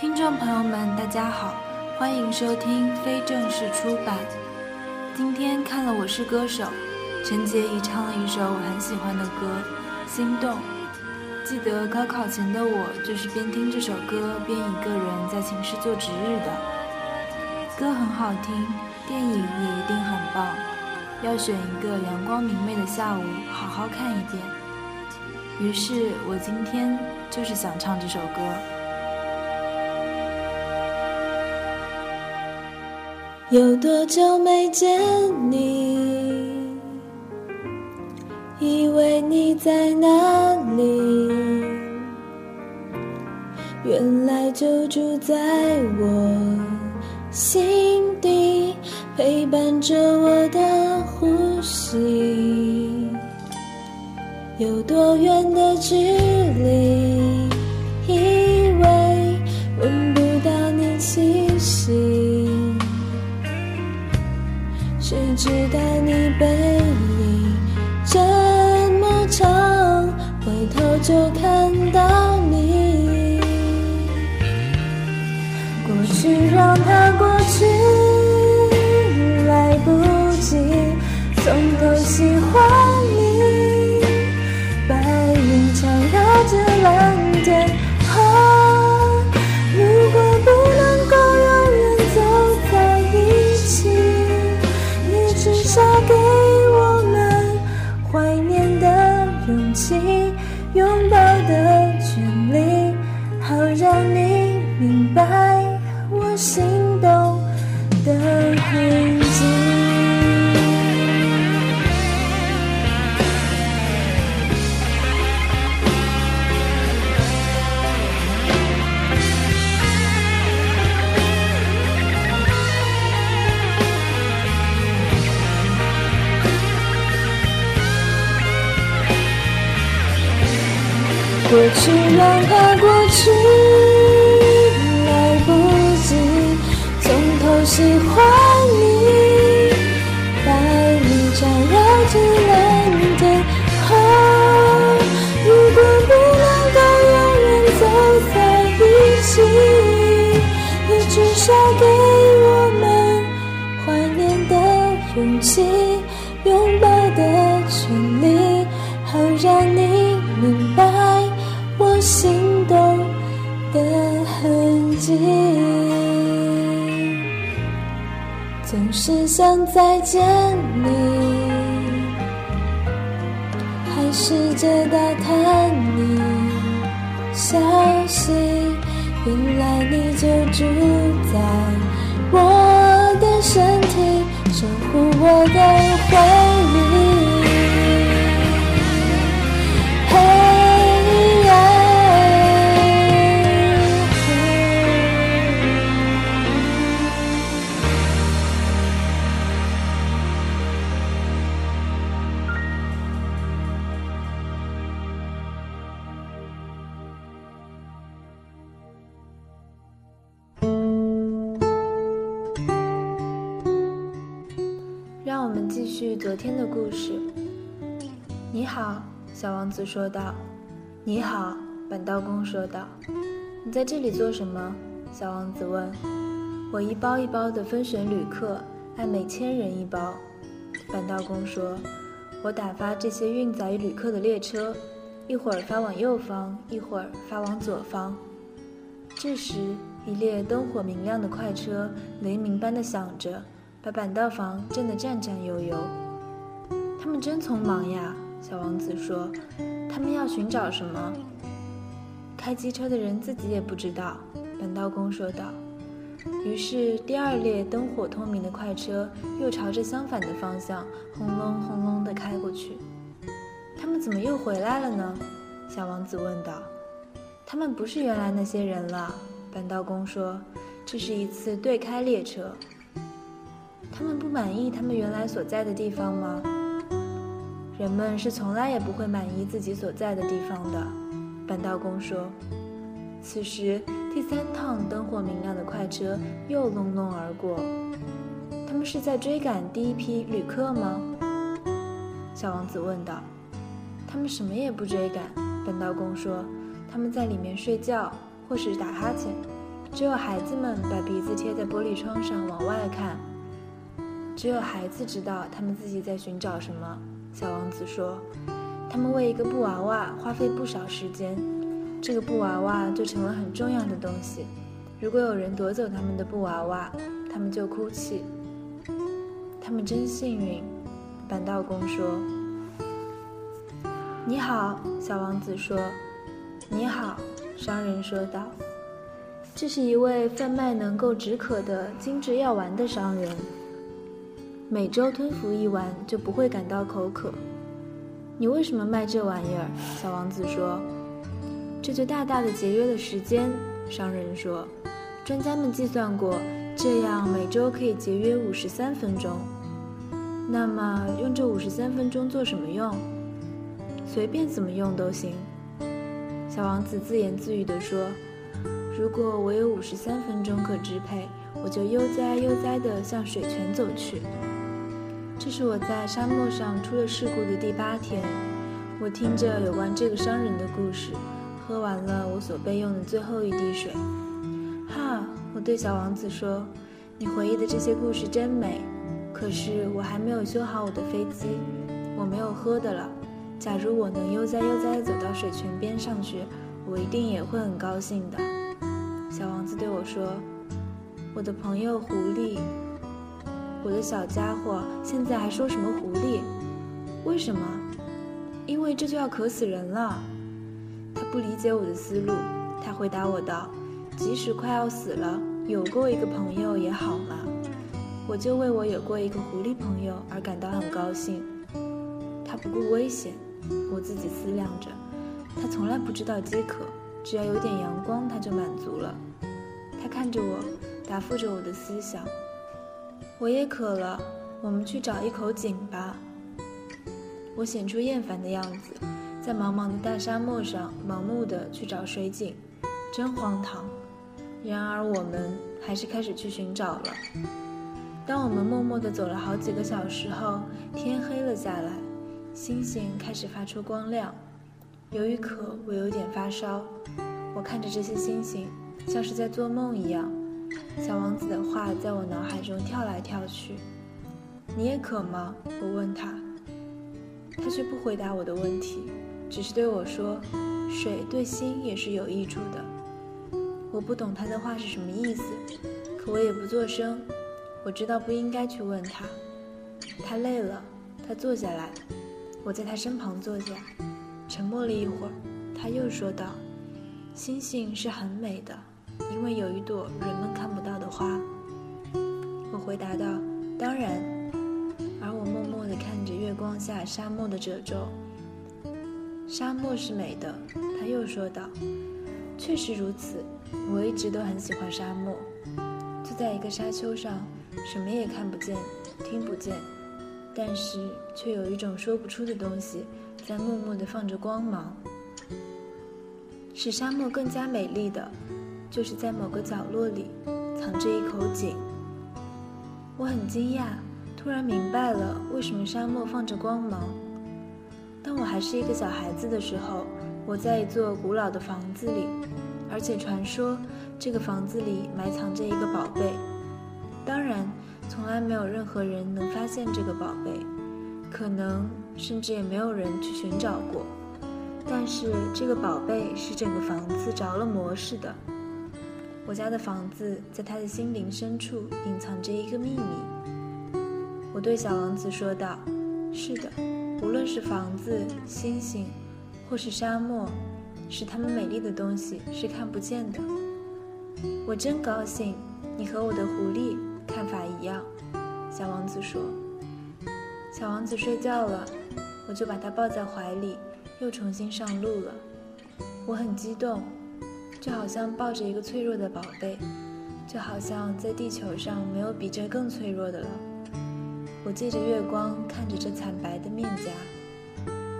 听众朋友们，大家好，欢迎收听非正式出版。今天看了《我是歌手》，陈洁仪唱了一首我很喜欢的歌《心动》。记得高考前的我，就是边听这首歌边一个人在寝室做值日的。歌很好听，电影也一定很棒。要选一个阳光明媚的下午，好好看一遍。于是我今天就是想唱这首歌。有多久没见你？以为你在哪里？原来就住在我心底，陪伴着我的呼吸。有多远的距离？知道你背影这么长，回头就看到你。过去让它怕过去，来不及从头喜欢想再见你，还试着打探你消息，原来你就住在我的身体，守护我的回忆。续昨天的故事。你好，小王子说道。你好，板道工说道。你在这里做什么？小王子问。我一包一包地分选旅客，按每千人一包。板道工说。我打发这些运载旅客的列车，一会儿发往右方，一会儿发往左方。这时，一列灯火明亮的快车雷鸣般的响着，把板道房震得战战悠悠。他们真匆忙呀，小王子说。他们要寻找什么？开机车的人自己也不知道，板道工说道。于是，第二列灯火通明的快车又朝着相反的方向轰隆轰隆地开过去。他们怎么又回来了呢？小王子问道。他们不是原来那些人了，板道工说。这是一次对开列车。他们不满意他们原来所在的地方吗？人们是从来也不会满意自己所在的地方的，板道工说。此时，第三趟灯火明亮的快车又隆隆而过。他们是在追赶第一批旅客吗？小王子问道。他们什么也不追赶，本道工说，他们在里面睡觉或是打哈欠。只有孩子们把鼻子贴在玻璃窗上往外看。只有孩子知道他们自己在寻找什么。小王子说：“他们为一个布娃娃花费不少时间，这个布娃娃就成了很重要的东西。如果有人夺走他们的布娃娃，他们就哭泣。他们真幸运。”板道工说。“你好。”小王子说。“你好。”商人说道。这是一位贩卖能够止渴的精致药丸的商人。每周吞服一丸就不会感到口渴。你为什么卖这玩意儿？小王子说。这就大大的节约了时间。商人说。专家们计算过，这样每周可以节约五十三分钟。那么用这五十三分钟做什么用？随便怎么用都行。小王子自言自语地说。如果我有五十三分钟可支配，我就悠哉悠哉地向水泉走去。这是我在沙漠上出了事故的第八天。我听着有关这个商人的故事，喝完了我所备用的最后一滴水。哈，我对小王子说：“你回忆的这些故事真美。”可是我还没有修好我的飞机，我没有喝的了。假如我能悠哉悠哉地走到水泉边上去，我一定也会很高兴的。小王子对我说：“我的朋友狐狸，我的小家伙，现在还说什么狐狸？为什么？因为这就要渴死人了。”他不理解我的思路。他回答我道：“即使快要死了，有过一个朋友也好嘛。我就为我有过一个狐狸朋友而感到很高兴。他不顾危险。”我自己思量着，他从来不知道饥渴。只要有点阳光，他就满足了。他看着我，答复着我的思想。我也渴了，我们去找一口井吧。我显出厌烦的样子，在茫茫的大沙漠上盲目的去找水井，真荒唐。然而我们还是开始去寻找了。当我们默默地走了好几个小时后，天黑了下来，星星开始发出光亮。由于渴，我有点发烧。我看着这些星星，像是在做梦一样。小王子的话在我脑海中跳来跳去。你也渴吗？我问他。他却不回答我的问题，只是对我说：“水对心也是有益处的。”我不懂他的话是什么意思，可我也不作声。我知道不应该去问他。他累了，他坐下来。我在他身旁坐下。沉默了一会儿，他又说道：“星星是很美的，因为有一朵人们看不到的花。”我回答道：“当然。”而我默默地看着月光下沙漠的褶皱。沙漠是美的，他又说道：“确实如此，我一直都很喜欢沙漠。坐在一个沙丘上，什么也看不见，听不见，但是却有一种说不出的东西。”在默默地放着光芒，使沙漠更加美丽的，就是在某个角落里藏着一口井。我很惊讶，突然明白了为什么沙漠放着光芒。当我还是一个小孩子的时候，我在一座古老的房子里，而且传说这个房子里埋藏着一个宝贝。当然，从来没有任何人能发现这个宝贝。可能甚至也没有人去寻找过，但是这个宝贝使整个房子着了魔似的。我家的房子在他的心灵深处隐藏着一个秘密。我对小王子说道：“是的，无论是房子、星星，或是沙漠，使它们美丽的东西是看不见的。”我真高兴，你和我的狐狸看法一样。”小王子说。小王子睡觉了，我就把他抱在怀里，又重新上路了。我很激动，就好像抱着一个脆弱的宝贝，就好像在地球上没有比这更脆弱的了。我借着月光看着这惨白的面颊，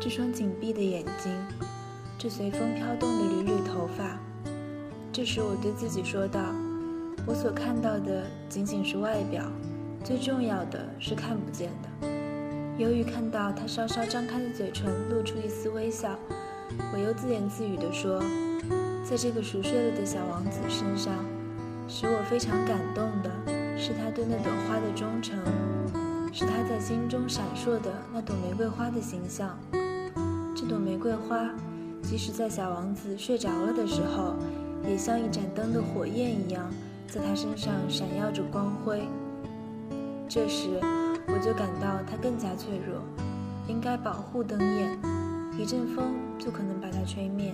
这双紧闭的眼睛，这随风飘动的缕缕头发。这时我对自己说道：“我所看到的仅仅是外表，最重要的是看不见的。”由于看到他稍稍张开的嘴唇露出一丝微笑，我又自言自语地说：“在这个熟睡了的小王子身上，使我非常感动的是他对那朵花的忠诚，是他在心中闪烁的那朵玫瑰花的形象。这朵玫瑰花，即使在小王子睡着了的时候，也像一盏灯的火焰一样，在他身上闪耀着光辉。这时，我就感到它更加脆弱，应该保护灯焰，一阵风就可能把它吹灭。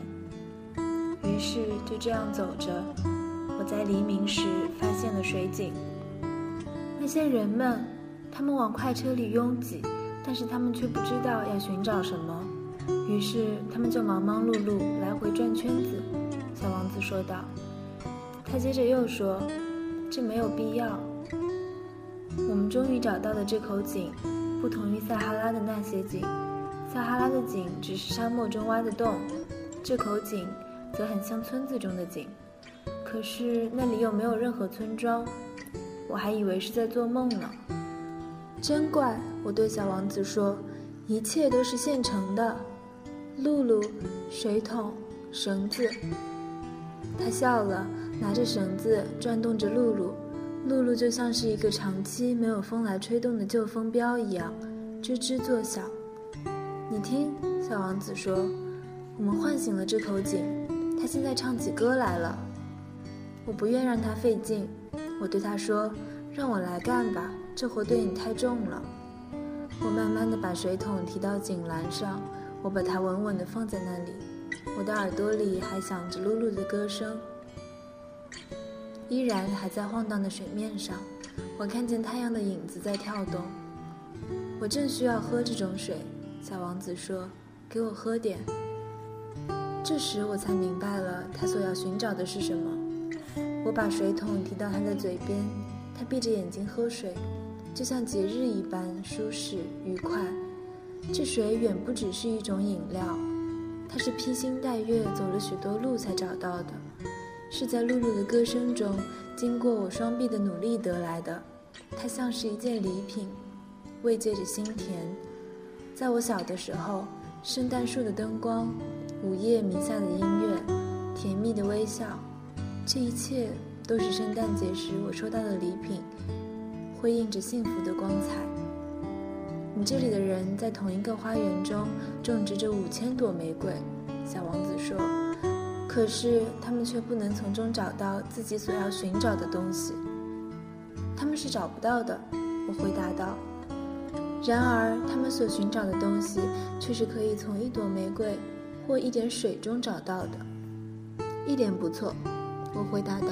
于是就这样走着，我在黎明时发现了水井。那些人们，他们往快车里拥挤，但是他们却不知道要寻找什么，于是他们就忙忙碌碌来回转圈子。小王子说道。他接着又说：“这没有必要。我们终于找到了这口井，不同于撒哈拉的那些井，撒哈拉的井只是沙漠中挖的洞，这口井。”则很像村子中的井，可是那里又没有任何村庄，我还以为是在做梦呢。真怪！我对小王子说：“一切都是现成的，露露、水桶、绳子。”他笑了，拿着绳子转动着露露，露露就像是一个长期没有风来吹动的旧风标一样，吱吱作响。你听，小王子说：“我们唤醒了这口井。”他现在唱起歌来了，我不愿让他费劲，我对他说：“让我来干吧，这活对你太重了。”我慢慢的把水桶提到井栏上，我把它稳稳的放在那里，我的耳朵里还响着露露的歌声，依然还在晃荡的水面上，我看见太阳的影子在跳动。我正需要喝这种水，小王子说：“给我喝点。”这时我才明白了他所要寻找的是什么。我把水桶提到他的嘴边，他闭着眼睛喝水，就像节日一般舒适愉快。这水远不只是一种饮料，它是披星戴月走了许多路才找到的，是在露露的歌声中，经过我双臂的努力得来的。它像是一件礼品，慰藉着心田。在我小的时候，圣诞树的灯光。午夜弥撒的音乐，甜蜜的微笑，这一切都是圣诞节时我收到的礼品，辉映着幸福的光彩。你这里的人在同一个花园中种植着五千朵玫瑰，小王子说。可是他们却不能从中找到自己所要寻找的东西。他们是找不到的，我回答道。然而他们所寻找的东西却是可以从一朵玫瑰。或一点水中找到的，一点不错，我回答道。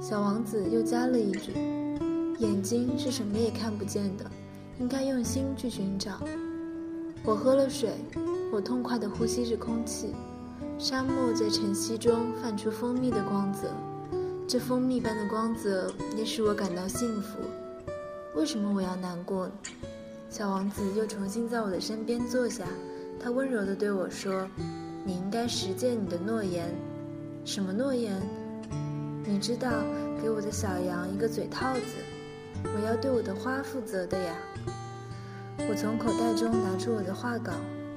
小王子又加了一句：“眼睛是什么也看不见的，应该用心去寻找。”我喝了水，我痛快地呼吸着空气。沙漠在晨曦中泛出蜂蜜的光泽，这蜂蜜般的光泽也使我感到幸福。为什么我要难过？小王子又重新在我的身边坐下。他温柔地对我说：“你应该实践你的诺言。什么诺言？你知道，给我的小羊一个嘴套子。我要对我的花负责的呀。”我从口袋中拿出我的画稿。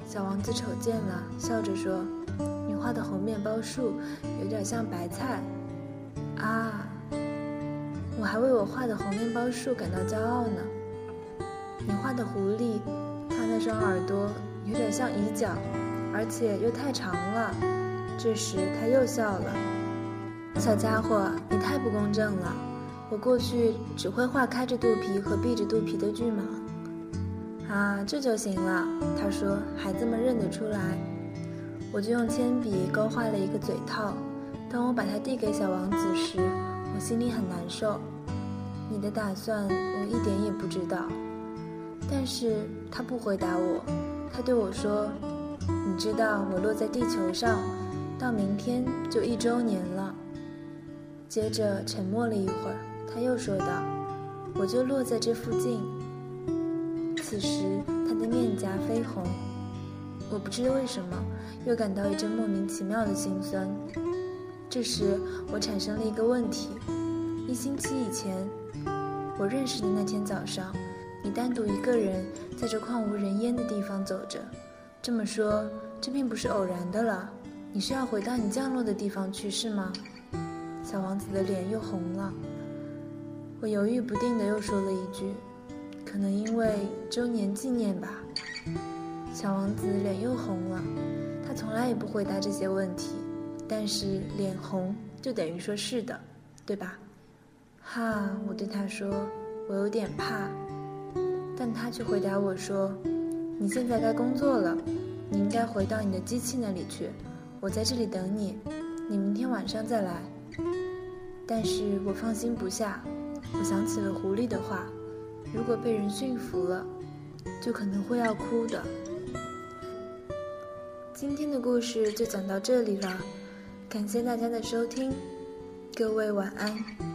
小王子瞅见了，笑着说：“你画的红面包树有点像白菜。”啊！我还为我画的红面包树感到骄傲呢。你画的狐狸，那双耳朵。有点像椅脚，而且又太长了。这时他又笑了。小家伙，你太不公正了。我过去只会画开着肚皮和闭着肚皮的巨蟒。啊，这就行了。他说，孩子们认得出来。我就用铅笔勾画了一个嘴套。当我把它递给小王子时，我心里很难受。你的打算我一点也不知道。但是他不回答我。他对我说：“你知道我落在地球上，到明天就一周年了。”接着沉默了一会儿，他又说道：“我就落在这附近。”此时他的面颊绯红，我不知为什么又感到一阵莫名其妙的心酸。这时我产生了一个问题：一星期以前，我认识的那天早上。单独一个人在这旷无人烟的地方走着，这么说，这并不是偶然的了。你是要回到你降落的地方去，是吗？小王子的脸又红了。我犹豫不定的又说了一句：“可能因为周年纪念吧。”小王子脸又红了。他从来也不回答这些问题，但是脸红就等于说是的，对吧？哈，我对他说：“我有点怕。”但他却回答我说：“你现在该工作了，你应该回到你的机器那里去。我在这里等你，你明天晚上再来。”但是我放心不下，我想起了狐狸的话：如果被人驯服了，就可能会要哭的。今天的故事就讲到这里了，感谢大家的收听，各位晚安。